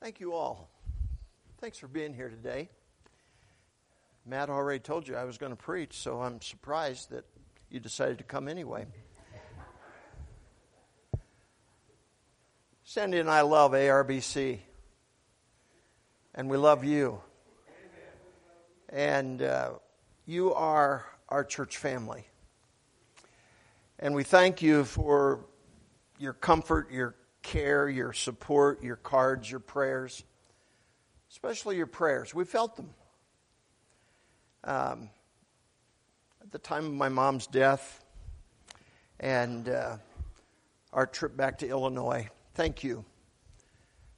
Thank you all. Thanks for being here today. Matt already told you I was going to preach, so I'm surprised that you decided to come anyway. Sandy and I love ARBC, and we love you. And uh, you are our church family. And we thank you for your comfort, your care, your support, your cards, your prayers, especially your prayers. We felt them. Um, at the time of my mom's death and uh, our trip back to Illinois, thank you.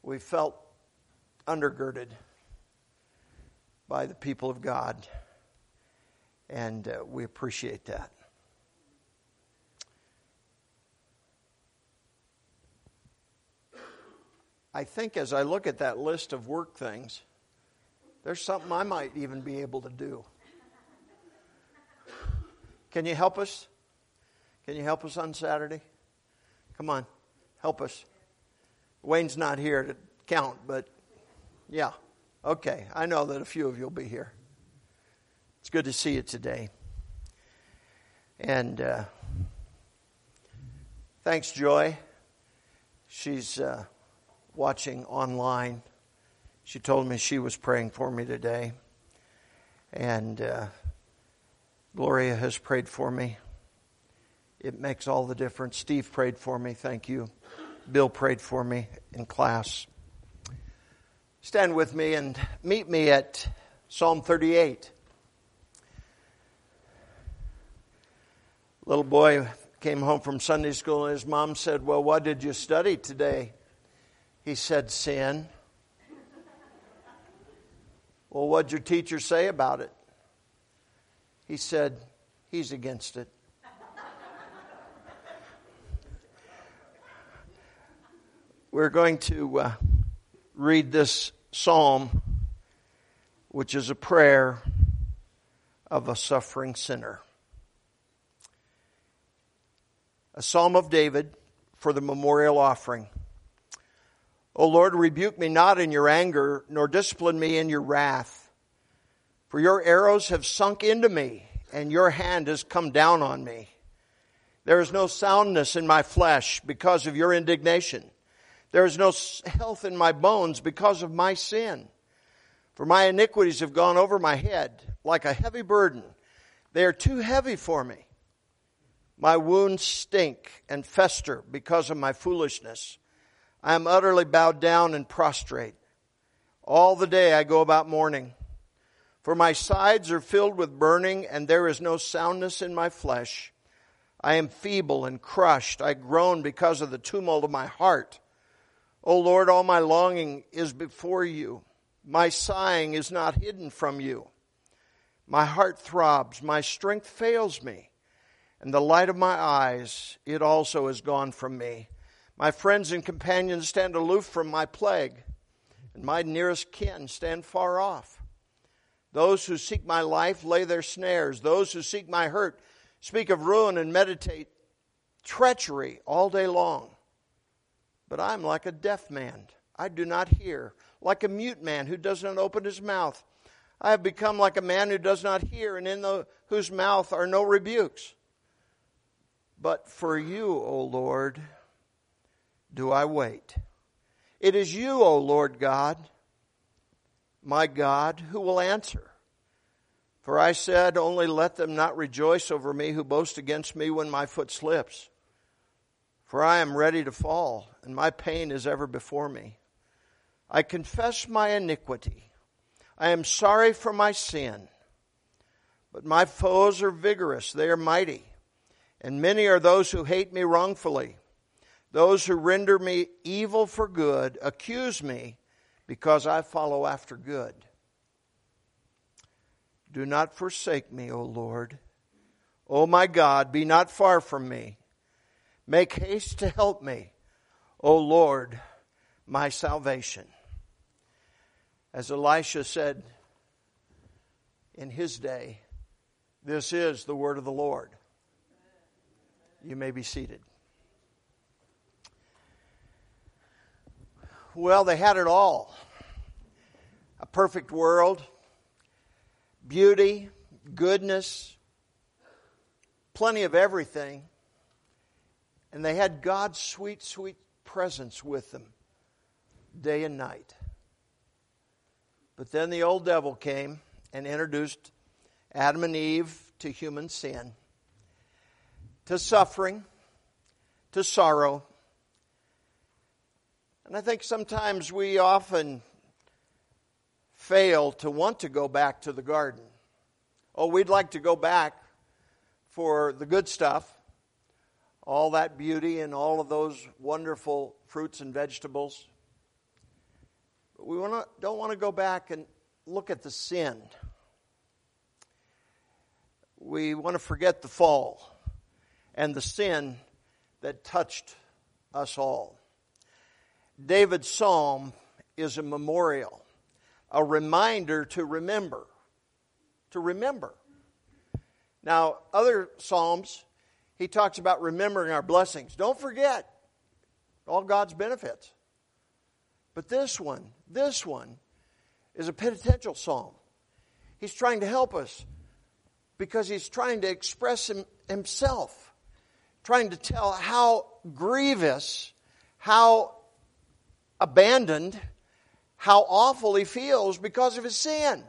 We felt undergirded by the people of God, and uh, we appreciate that. I think as I look at that list of work things, there's something I might even be able to do. Can you help us? Can you help us on Saturday? Come on, help us. Wayne's not here to count, but yeah. Okay, I know that a few of you will be here. It's good to see you today. And uh, thanks, Joy. She's. Uh, watching online. She told me she was praying for me today. And uh, Gloria has prayed for me. It makes all the difference. Steve prayed for me. Thank you. Bill prayed for me in class. Stand with me and meet me at Psalm 38. Little boy came home from Sunday school and his mom said, Well, what did you study today? He said, Sin. well, what'd your teacher say about it? He said, He's against it. We're going to uh, read this psalm, which is a prayer of a suffering sinner. A psalm of David for the memorial offering. O Lord, rebuke me not in your anger, nor discipline me in your wrath. For your arrows have sunk into me, and your hand has come down on me. There is no soundness in my flesh because of your indignation. There is no health in my bones because of my sin. For my iniquities have gone over my head like a heavy burden. They are too heavy for me. My wounds stink and fester because of my foolishness. I am utterly bowed down and prostrate. All the day I go about mourning. For my sides are filled with burning, and there is no soundness in my flesh. I am feeble and crushed. I groan because of the tumult of my heart. O Lord, all my longing is before you. My sighing is not hidden from you. My heart throbs. My strength fails me. And the light of my eyes, it also is gone from me. My friends and companions stand aloof from my plague, and my nearest kin stand far off. Those who seek my life lay their snares. Those who seek my hurt speak of ruin and meditate treachery all day long. But I am like a deaf man. I do not hear, like a mute man who does not open his mouth. I have become like a man who does not hear, and in the, whose mouth are no rebukes. But for you, O Lord, do I wait. It is you, O Lord God, my God, who will answer. For I said, Only let them not rejoice over me who boast against me when my foot slips. For I am ready to fall, and my pain is ever before me. I confess my iniquity. I am sorry for my sin. But my foes are vigorous, they are mighty, and many are those who hate me wrongfully. Those who render me evil for good accuse me because I follow after good. Do not forsake me, O Lord. O my God, be not far from me. Make haste to help me, O Lord, my salvation. As Elisha said in his day, this is the word of the Lord. You may be seated. Well, they had it all a perfect world, beauty, goodness, plenty of everything. And they had God's sweet, sweet presence with them day and night. But then the old devil came and introduced Adam and Eve to human sin, to suffering, to sorrow. And I think sometimes we often fail to want to go back to the garden. Oh, we'd like to go back for the good stuff, all that beauty and all of those wonderful fruits and vegetables. But we wanna, don't want to go back and look at the sin. We want to forget the fall and the sin that touched us all. David's psalm is a memorial a reminder to remember. To remember. Now, other Psalms, he talks about remembering our blessings. Don't forget all God's benefits. But this one, this one is a penitential psalm. He's trying to help us because he's trying to express him, himself, trying to tell how grievous, how abandoned, how awful he feels because of his sin.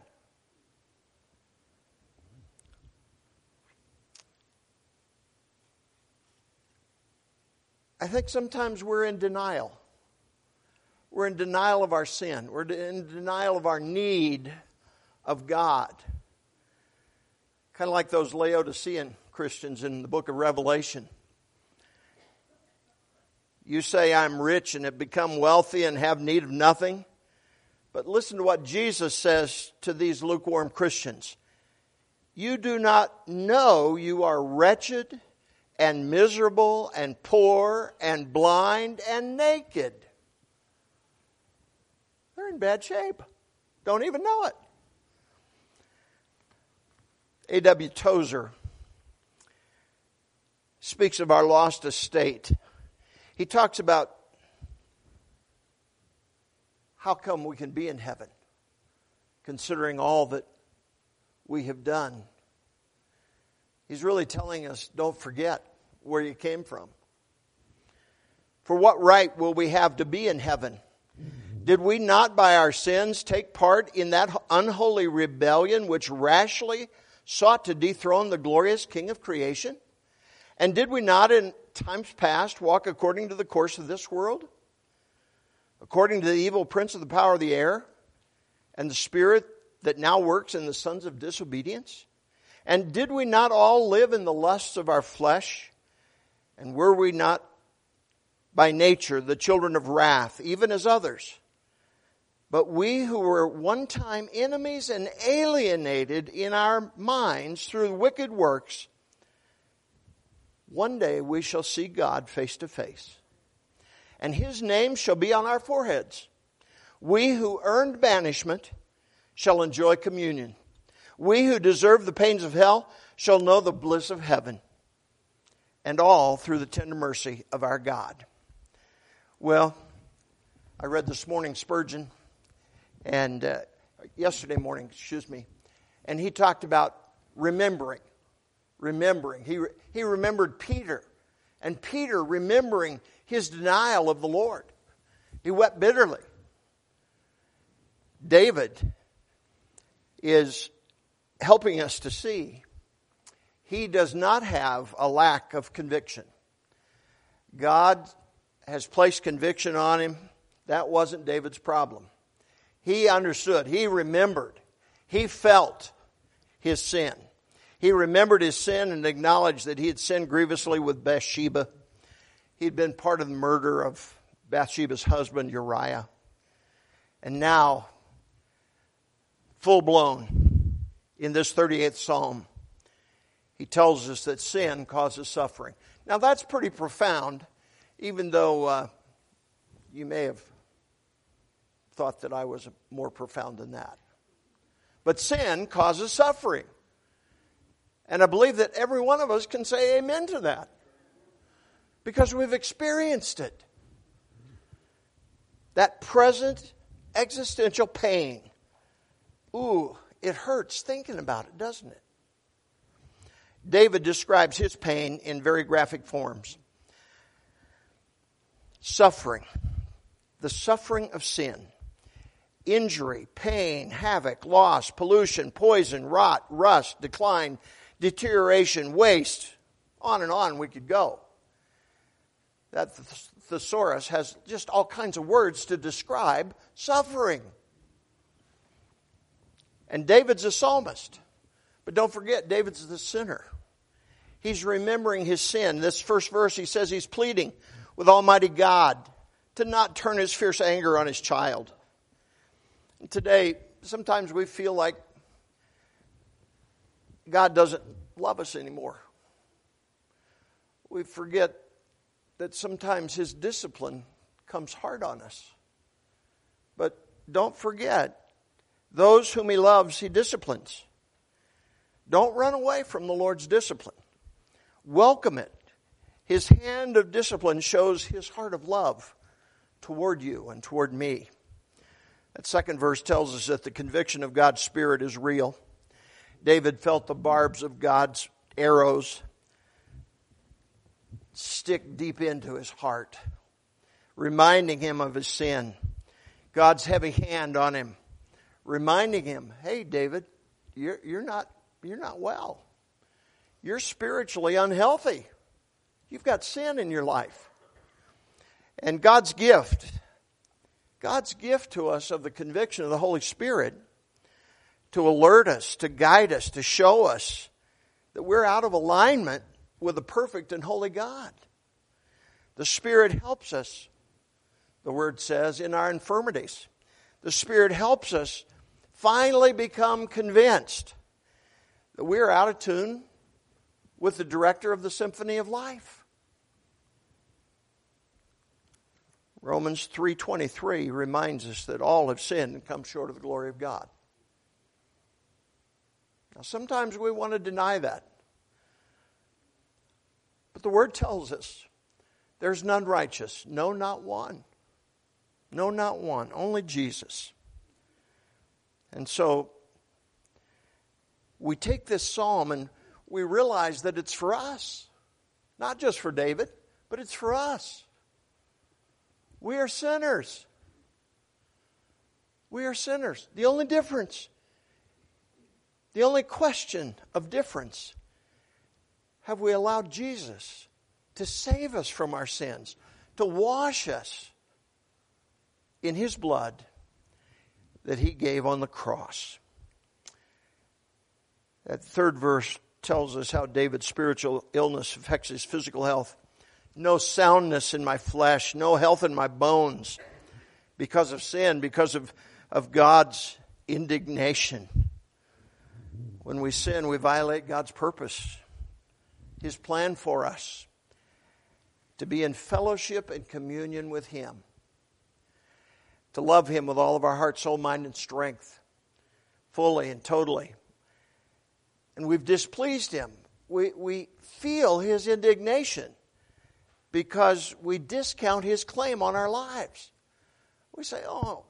I think sometimes we're in denial. We're in denial of our sin. We're in denial of our need of God. Kind of like those Laodicean Christians in the book of Revelation. You say, I'm rich and have become wealthy and have need of nothing. But listen to what Jesus says to these lukewarm Christians. You do not know you are wretched and miserable and poor and blind and naked. They're in bad shape. Don't even know it. A.W. Tozer speaks of our lost estate. He talks about how come we can be in heaven considering all that we have done? He's really telling us don't forget where you came from. For what right will we have to be in heaven? Did we not by our sins take part in that unholy rebellion which rashly sought to dethrone the glorious King of creation? And did we not in times past walk according to the course of this world? according to the evil prince of the power of the air and the spirit that now works in the sons of disobedience? And did we not all live in the lusts of our flesh? And were we not by nature the children of wrath, even as others? But we who were one time enemies and alienated in our minds through wicked works, one day we shall see God face to face and his name shall be on our foreheads. We who earned banishment shall enjoy communion. We who deserve the pains of hell shall know the bliss of heaven. And all through the tender mercy of our God. Well, I read this morning Spurgeon, and uh, yesterday morning, excuse me, and he talked about remembering. Remembering. He, he remembered Peter, and Peter remembering his denial of the Lord. He wept bitterly. David is helping us to see he does not have a lack of conviction. God has placed conviction on him. That wasn't David's problem. He understood, he remembered, he felt his sin. He remembered his sin and acknowledged that he had sinned grievously with Bathsheba. He'd been part of the murder of Bathsheba's husband, Uriah. And now, full blown, in this 38th Psalm, he tells us that sin causes suffering. Now, that's pretty profound, even though uh, you may have thought that I was more profound than that. But sin causes suffering. And I believe that every one of us can say amen to that because we've experienced it. that present existential pain. Ooh, it hurts thinking about it, doesn't it? David describes his pain in very graphic forms. Suffering, the suffering of sin, injury, pain, havoc, loss, pollution, poison, rot, rust, decline, deterioration, waste, on and on we could go. That thesaurus has just all kinds of words to describe suffering. And David's a psalmist. But don't forget, David's the sinner. He's remembering his sin. This first verse, he says he's pleading with Almighty God to not turn his fierce anger on his child. And today, sometimes we feel like God doesn't love us anymore. We forget that sometimes his discipline comes hard on us. But don't forget, those whom he loves, he disciplines. Don't run away from the Lord's discipline. Welcome it. His hand of discipline shows his heart of love toward you and toward me. That second verse tells us that the conviction of God's Spirit is real. David felt the barbs of God's arrows stick deep into his heart, reminding him of his sin. God's heavy hand on him, reminding him, hey, David, you're, you're, not, you're not well. You're spiritually unhealthy. You've got sin in your life. And God's gift, God's gift to us of the conviction of the Holy Spirit to alert us, to guide us, to show us that we're out of alignment with the perfect and holy God. The Spirit helps us, the Word says, in our infirmities. The Spirit helps us finally become convinced that we're out of tune with the director of the symphony of life. Romans 3:23 reminds us that all have sinned and come short of the glory of God. Now sometimes we want to deny that. But the word tells us there's none righteous, no not one. No not one, only Jesus. And so we take this psalm and we realize that it's for us. Not just for David, but it's for us. We are sinners. We are sinners. The only difference, the only question of difference, have we allowed Jesus to save us from our sins, to wash us in his blood that he gave on the cross? That third verse tells us how David's spiritual illness affects his physical health. No soundness in my flesh, no health in my bones because of sin, because of, of God's indignation. When we sin, we violate God's purpose, His plan for us to be in fellowship and communion with Him, to love Him with all of our heart, soul, mind, and strength, fully and totally and we've displeased him. We, we feel his indignation because we discount his claim on our lives. We say, Oh,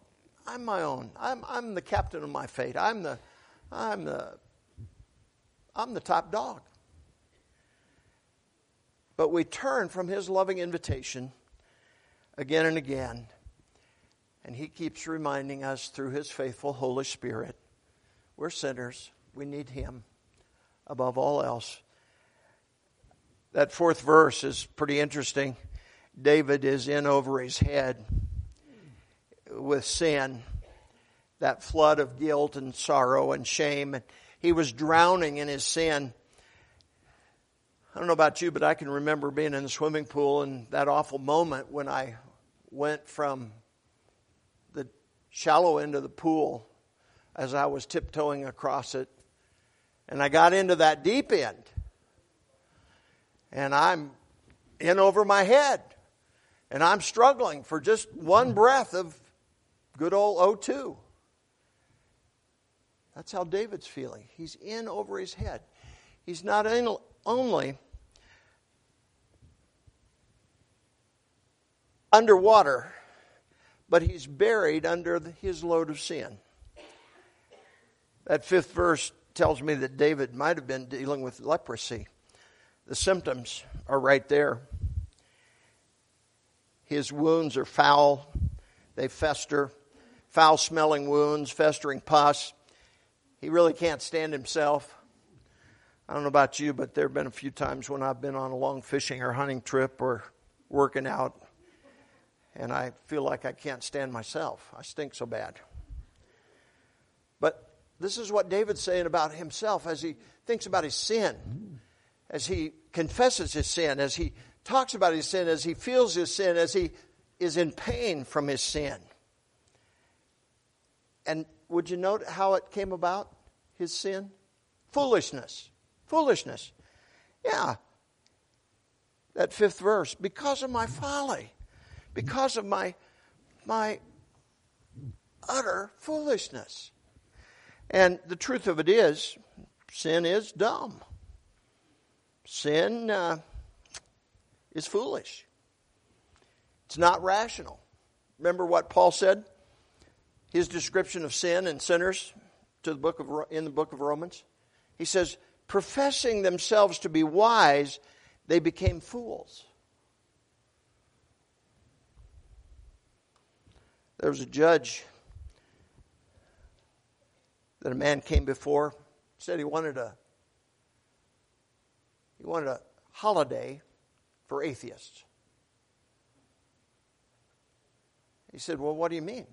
I'm my own. I'm, I'm the captain of my fate. I'm the, I'm, the, I'm the top dog. But we turn from his loving invitation again and again. And he keeps reminding us through his faithful Holy Spirit we're sinners. We need him above all else. That fourth verse is pretty interesting. David is in over his head with sin, that flood of guilt and sorrow and shame. And he was drowning in his sin. I don't know about you, but I can remember being in the swimming pool and that awful moment when I went from the shallow end of the pool as I was tiptoeing across it and I got into that deep end. And I'm in over my head. And I'm struggling for just one breath of good old O2. That's how David's feeling. He's in over his head. He's not only underwater, but he's buried under his load of sin. That fifth verse tells me that David might have been dealing with leprosy. The symptoms are right there. His wounds are foul, they fester, foul smelling wounds, festering pus. He really can't stand himself. I don't know about you, but there have been a few times when I've been on a long fishing or hunting trip or working out, and I feel like I can't stand myself. I stink so bad. But this is what David's saying about himself as he thinks about his sin, as he confesses his sin, as he talks about his sin, as he feels his sin, as he is in pain from his sin. And would you note how it came about, his sin? Foolishness. Foolishness. Yeah. That fifth verse. Because of my folly. Because of my, my utter foolishness. And the truth of it is, sin is dumb. Sin uh, is foolish. It's not rational. Remember what Paul said? His description of sin and sinners to the book of, in the book of Romans. He says, professing themselves to be wise, they became fools. There was a judge that a man came before, said he wanted a he wanted a holiday for atheists. He said, Well, what do you mean?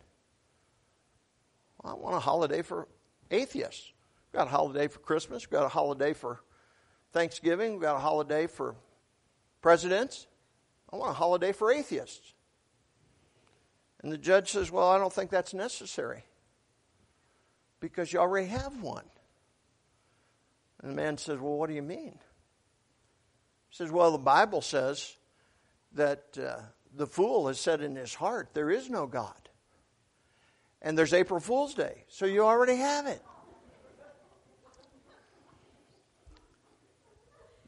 Well, I want a holiday for atheists. We've got a holiday for Christmas. We've got a holiday for Thanksgiving. We've got a holiday for presidents. I want a holiday for atheists. And the judge says, Well, I don't think that's necessary because you already have one. And the man says, Well, what do you mean? He says, Well, the Bible says that uh, the fool has said in his heart, There is no God. And there's April Fool's Day, so you already have it.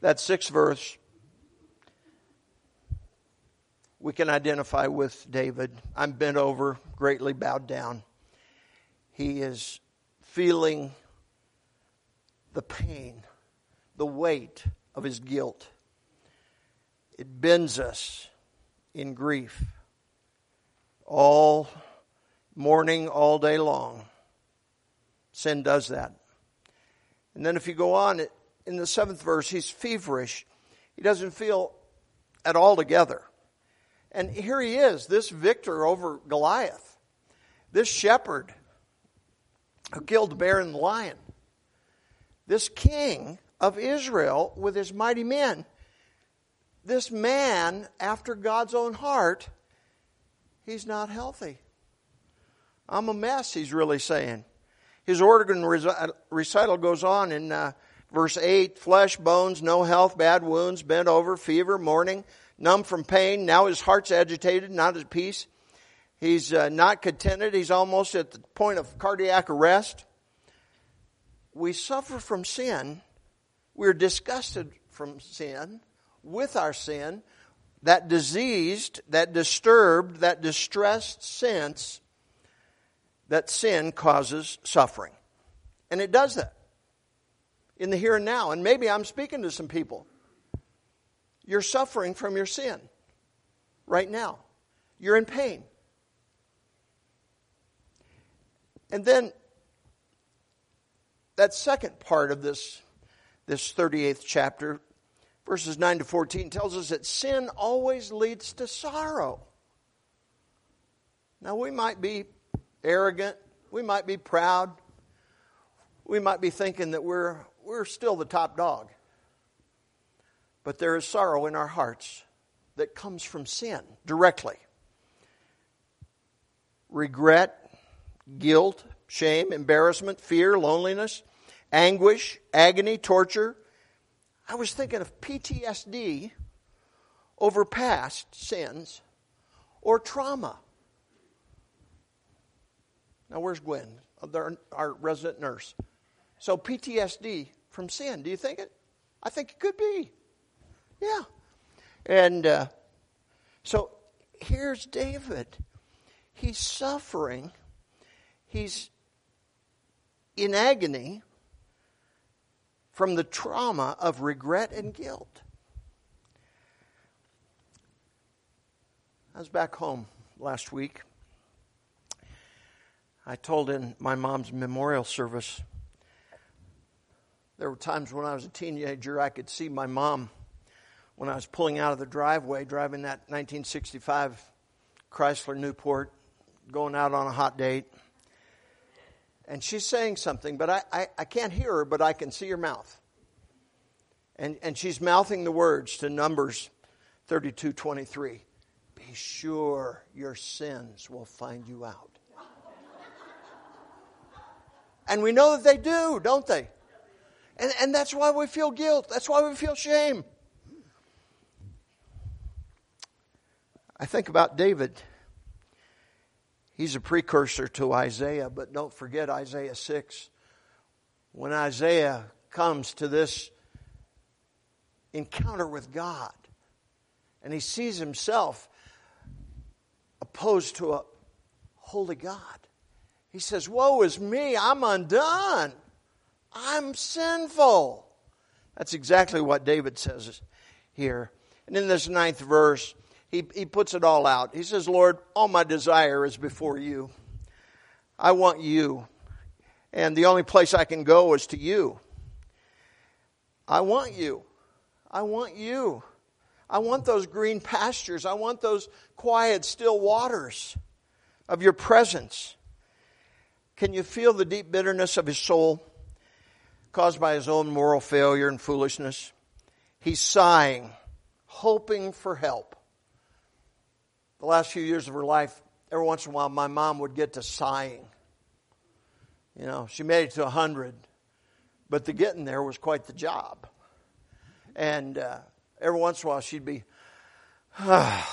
That sixth verse we can identify with David. I'm bent over, greatly bowed down. He is feeling the pain, the weight of his guilt. It bends us in grief all morning, all day long. Sin does that. And then if you go on in the seventh verse, he's feverish. He doesn't feel at all together. And here he is, this victor over Goliath, this shepherd who killed the bear and the lion, this king of Israel with his mighty men this man, after God's own heart, he's not healthy. I'm a mess, he's really saying. His organ recital goes on in uh, verse 8 flesh, bones, no health, bad wounds, bent over, fever, mourning, numb from pain. Now his heart's agitated, not at peace. He's uh, not contented. He's almost at the point of cardiac arrest. We suffer from sin. We're disgusted from sin with our sin, that diseased, that disturbed, that distressed sense that sin causes suffering. And it does that in the here and now. And maybe I'm speaking to some people. You're suffering from your sin right now, you're in pain. And then that second part of this, this 38th chapter verses 9 to 14 tells us that sin always leads to sorrow. Now, we might be arrogant, we might be proud, we might be thinking that we're, we're still the top dog. But there is sorrow in our hearts that comes from sin directly. Regret, guilt, shame, embarrassment, fear, loneliness, anguish, agony, torture, I was thinking of PTSD over past sins or trauma. Now, where's Gwen? Our resident nurse. So, PTSD from sin. Do you think it? I think it could be. Yeah. And uh, so here's David. He's suffering. He's in agony from the trauma of regret and guilt. I was back home last week. I told in my mom's memorial service. There were times when I was a teenager, I could see my mom when I was pulling out of the driveway, driving that 1965 Chrysler Newport, going out on a hot date. And she's saying something, but I, I, I can't hear her, but I can see her mouth. And, and she's mouthing the words to Numbers 32 23 be sure your sins will find you out. And we know that they do, don't they? And, and that's why we feel guilt. That's why we feel shame. I think about David. He's a precursor to Isaiah, but don't forget Isaiah 6. When Isaiah comes to this encounter with God, and he sees himself opposed to a holy God. He says, Woe is me, I'm undone. I'm sinful. That's exactly what David says here. And in this ninth verse, he, he puts it all out. He says, Lord, all my desire is before you. I want you. And the only place I can go is to you. I want you. I want you. I want those green pastures. I want those quiet, still waters of your presence. Can you feel the deep bitterness of his soul caused by his own moral failure and foolishness? He's sighing, hoping for help. The last few years of her life, every once in a while, my mom would get to sighing. You know, she made it to 100, but the getting there was quite the job. And uh, every once in a while she'd be, and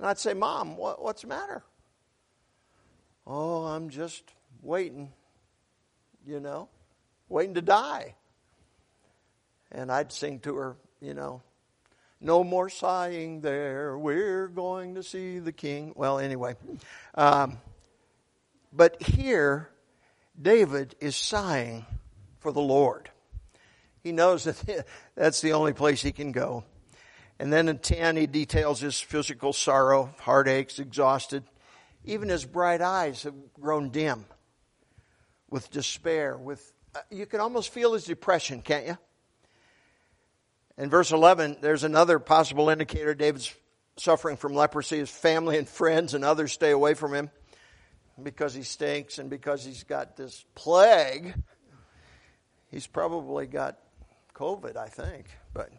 I'd say, Mom, what, what's the matter? Oh, I'm just waiting, you know, waiting to die. And I'd sing to her, you know, no more sighing there, we're going to see the king. Well, anyway. Um, but here, David is sighing for the Lord. He knows that that's the only place he can go. And then in 10, he details his physical sorrow, heartaches, exhausted. Even his bright eyes have grown dim with despair, with, uh, you can almost feel his depression, can't you? In verse 11, there's another possible indicator David's suffering from leprosy. His family and friends and others stay away from him because he stinks and because he's got this plague. He's probably got COVID, I think. But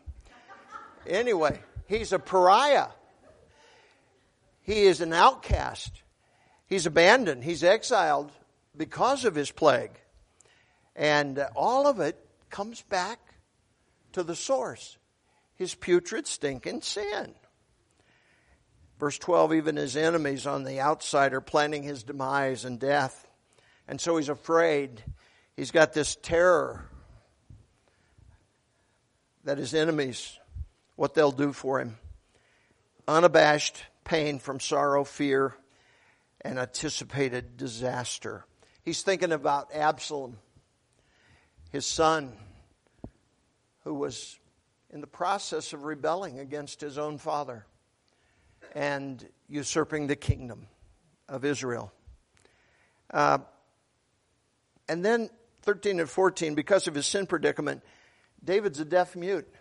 anyway, he's a pariah. He is an outcast. He's abandoned. He's exiled because of his plague. And uh, all of it comes back to the source his putrid, stinking sin. Verse 12 even his enemies on the outside are planning his demise and death. And so he's afraid. He's got this terror that his enemies, what they'll do for him. Unabashed pain from sorrow, fear, and anticipated disaster. He's thinking about Absalom, his son, who was in the process of rebelling against his own father and usurping the kingdom of Israel. Uh, and then 13 and 14, because of his sin predicament, David's a deaf mute.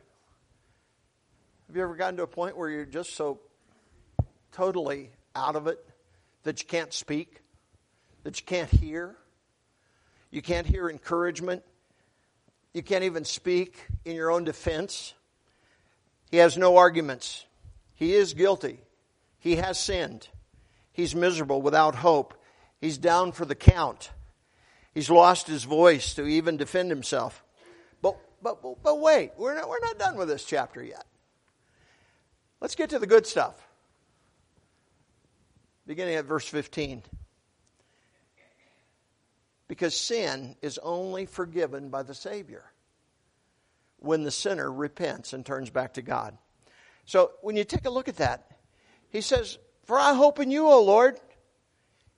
Have you ever gotten to a point where you're just so totally out of it that you can't speak, that you can't hear? You can't hear encouragement. You can't even speak in your own defense. He has no arguments. He is guilty. He has sinned. He's miserable without hope. He's down for the count. He's lost his voice to even defend himself. But, but but wait, we're not, we're not done with this chapter yet. Let's get to the good stuff. Beginning at verse 15. Because sin is only forgiven by the Savior when the sinner repents and turns back to God. So when you take a look at that, he says, For I hope in you, O Lord.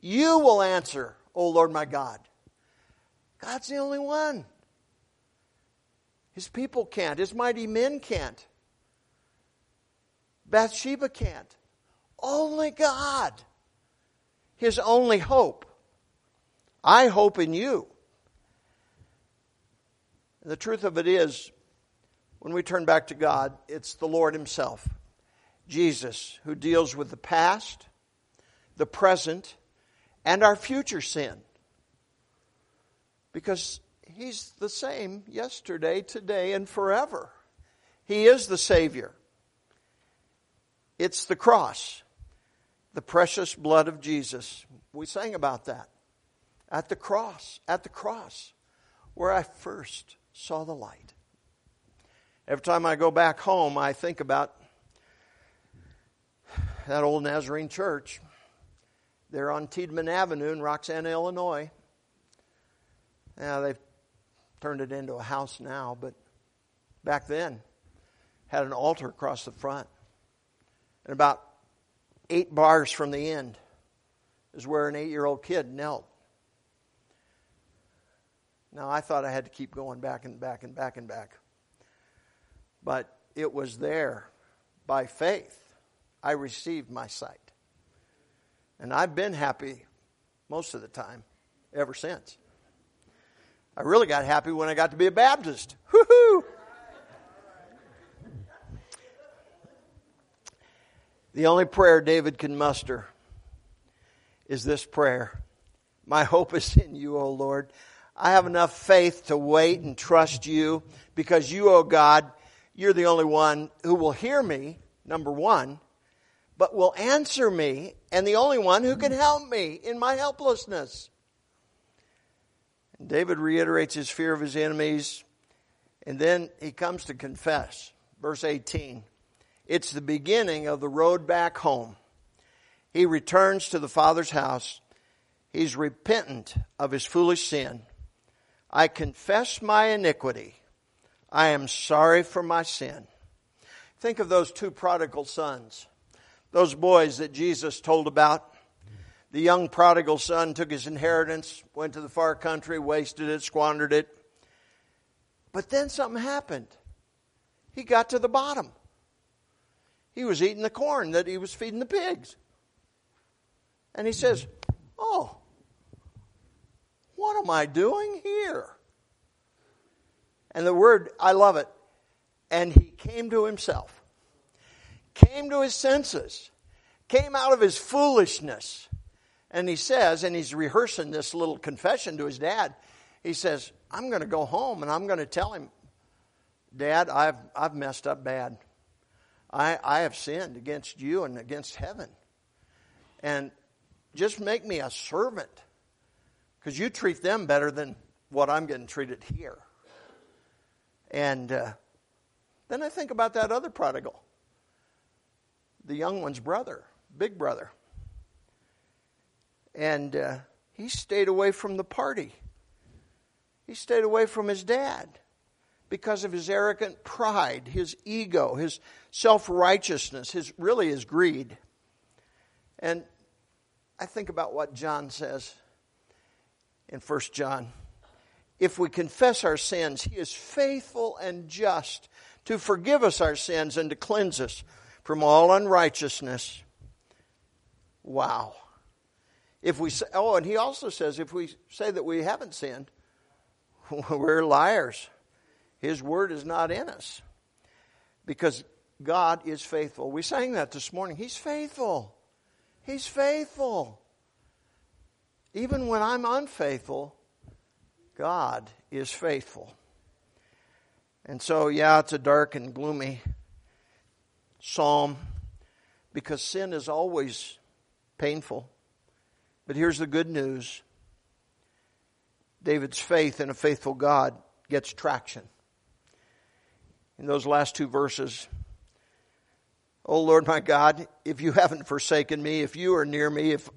You will answer, O Lord my God. God's the only one. His people can't. His mighty men can't. Bathsheba can't. Only God. His only hope. I hope in you. And the truth of it is, when we turn back to God, it's the Lord Himself, Jesus, who deals with the past, the present, and our future sin. Because He's the same yesterday, today, and forever. He is the Savior. It's the cross, the precious blood of Jesus. We sang about that. At the cross, at the cross, where I first saw the light. Every time I go back home, I think about that old Nazarene church there on Tiedemann Avenue in Roxana, Illinois. Now they've turned it into a house now, but back then had an altar across the front. And about eight bars from the end is where an eight year old kid knelt. Now, I thought I had to keep going back and back and back and back. But it was there by faith. I received my sight. And I've been happy most of the time ever since. I really got happy when I got to be a Baptist. Woohoo! The only prayer David can muster is this prayer My hope is in you, O Lord. I have enough faith to wait and trust you because you, O God, you're the only one who will hear me, number one, but will answer me, and the only one who can help me in my helplessness. David reiterates his fear of his enemies, and then he comes to confess. Verse 18 It's the beginning of the road back home. He returns to the Father's house. He's repentant of his foolish sin. I confess my iniquity. I am sorry for my sin. Think of those two prodigal sons, those boys that Jesus told about the young prodigal son took his inheritance, went to the far country, wasted it, squandered it. But then something happened. He got to the bottom. He was eating the corn that he was feeding the pigs. And he says, Oh, what am I doing here? And the word, I love it. And he came to himself, came to his senses, came out of his foolishness and he says, and he's rehearsing this little confession to his dad. He says, I'm going to go home and I'm going to tell him, Dad, I've, I've messed up bad. I, I have sinned against you and against heaven. And just make me a servant because you treat them better than what I'm getting treated here. And uh, then I think about that other prodigal, the young one's brother, big brother and uh, he stayed away from the party. He stayed away from his dad because of his arrogant pride, his ego, his self righteousness, his really his greed. And I think about what John says in 1 John. If we confess our sins, he is faithful and just to forgive us our sins and to cleanse us from all unrighteousness. Wow. If we say, oh, and he also says if we say that we haven't sinned, we're liars. His word is not in us. Because God is faithful. We sang that this morning. He's faithful. He's faithful. Even when I'm unfaithful, God is faithful. And so, yeah, it's a dark and gloomy psalm because sin is always painful. But here's the good news David's faith in a faithful God gets traction. In those last two verses, Oh Lord my God, if you haven't forsaken me, if you are near me, if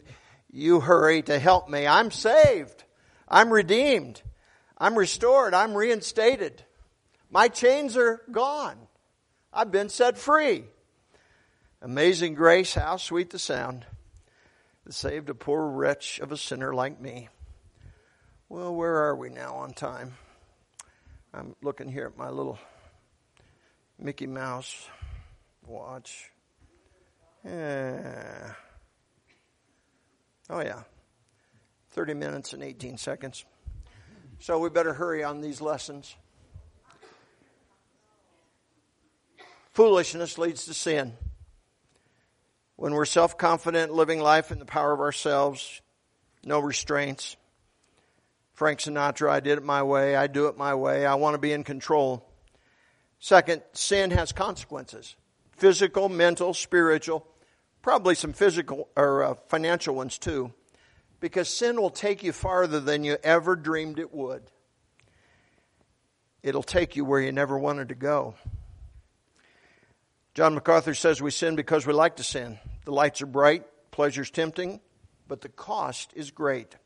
you hurry to help me, I'm saved. I'm redeemed. I'm restored. I'm reinstated. My chains are gone. I've been set free. Amazing grace, how sweet the sound that saved a poor wretch of a sinner like me. Well, where are we now on time? I'm looking here at my little Mickey Mouse watch. Yeah. Oh, yeah. 30 minutes and 18 seconds. So we better hurry on these lessons. Foolishness leads to sin. When we're self confident, living life in the power of ourselves, no restraints. Frank Sinatra, I did it my way, I do it my way, I want to be in control. Second, sin has consequences physical, mental, spiritual, probably some physical or uh, financial ones too, because sin will take you farther than you ever dreamed it would. It'll take you where you never wanted to go. John MacArthur says we sin because we like to sin. The lights are bright, pleasure's tempting, but the cost is great.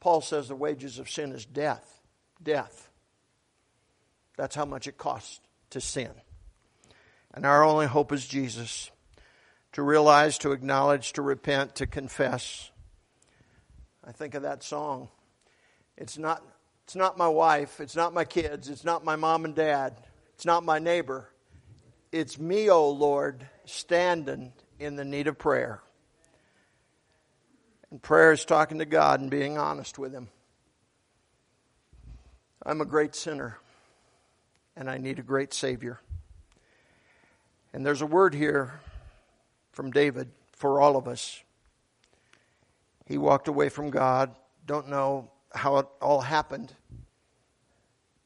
Paul says the wages of sin is death. Death. That's how much it costs to sin. And our only hope is Jesus. To realize, to acknowledge, to repent, to confess. I think of that song. It's not, it's not my wife, it's not my kids, it's not my mom and dad, it's not my neighbor. It's me, O oh Lord, standing in the need of prayer. And prayer is talking to God and being honest with Him. I'm a great sinner, and I need a great Savior. And there's a word here from David for all of us. He walked away from God, don't know how it all happened.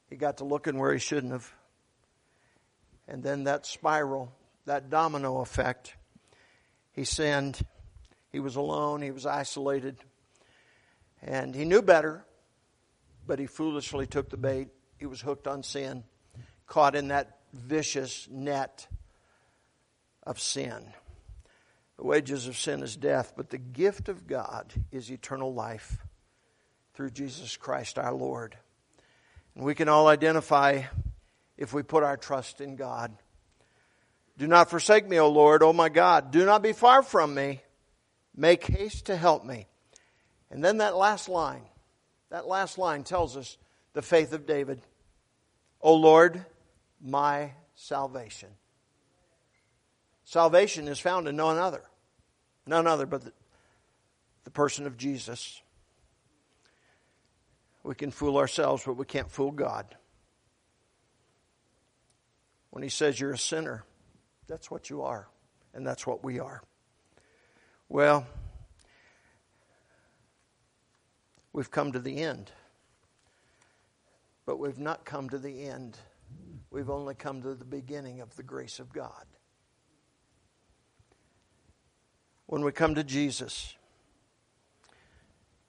He got to looking where he shouldn't have. And then that spiral, that domino effect, he sinned. He was alone. He was isolated. And he knew better, but he foolishly took the bait. He was hooked on sin, caught in that vicious net of sin. The wages of sin is death, but the gift of God is eternal life through Jesus Christ our Lord. And we can all identify if we put our trust in God. Do not forsake me, O Lord, O my God. Do not be far from me. Make haste to help me. And then that last line, that last line tells us the faith of David. O Lord, my salvation. Salvation is found in none other, none other but the, the person of Jesus. We can fool ourselves, but we can't fool God. When He says you're a sinner, that's what you are, and that's what we are. Well, we've come to the end, but we've not come to the end. We've only come to the beginning of the grace of God. When we come to Jesus,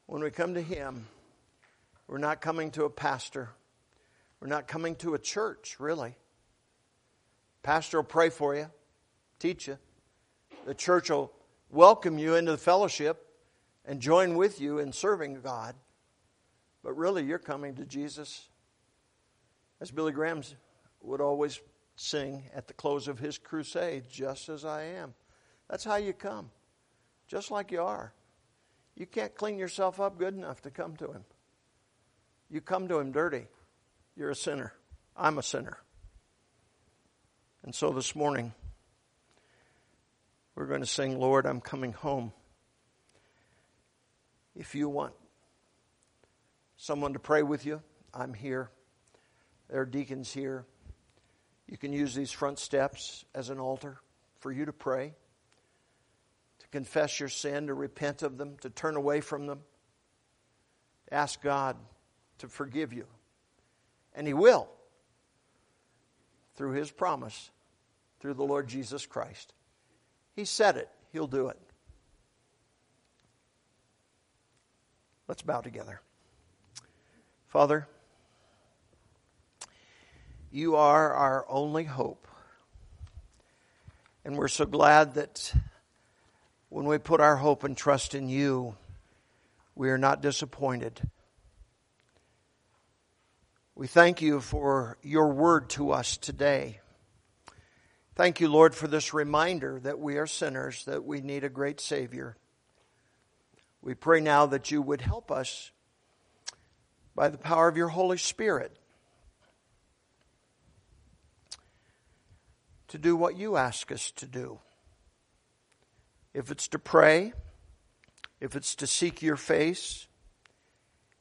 when we come to Him, we're not coming to a pastor. We're not coming to a church, really. Pastor will pray for you, teach you. The church will welcome you into the fellowship and join with you in serving God. But really, you're coming to Jesus. As Billy Graham would always sing at the close of his crusade, just as I am. That's how you come, just like you are. You can't clean yourself up good enough to come to Him. You come to Him dirty. You're a sinner. I'm a sinner. And so this morning, we're going to sing, Lord, I'm coming home. If you want someone to pray with you, I'm here. There are deacons here. You can use these front steps as an altar for you to pray, to confess your sin, to repent of them, to turn away from them. Ask God to forgive you. And He will through his promise through the Lord Jesus Christ. He said it, he'll do it. Let's bow together. Father, you are our only hope. And we're so glad that when we put our hope and trust in you, we are not disappointed. We thank you for your word to us today. Thank you, Lord, for this reminder that we are sinners, that we need a great Savior. We pray now that you would help us by the power of your Holy Spirit to do what you ask us to do. If it's to pray, if it's to seek your face,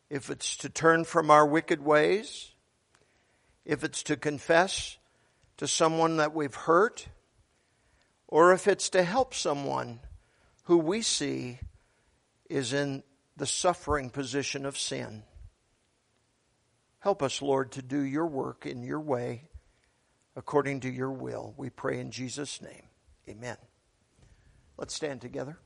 if it's to turn from our wicked ways, if it's to confess to someone that we've hurt, or if it's to help someone who we see is in the suffering position of sin. Help us, Lord, to do your work in your way according to your will. We pray in Jesus' name. Amen. Let's stand together.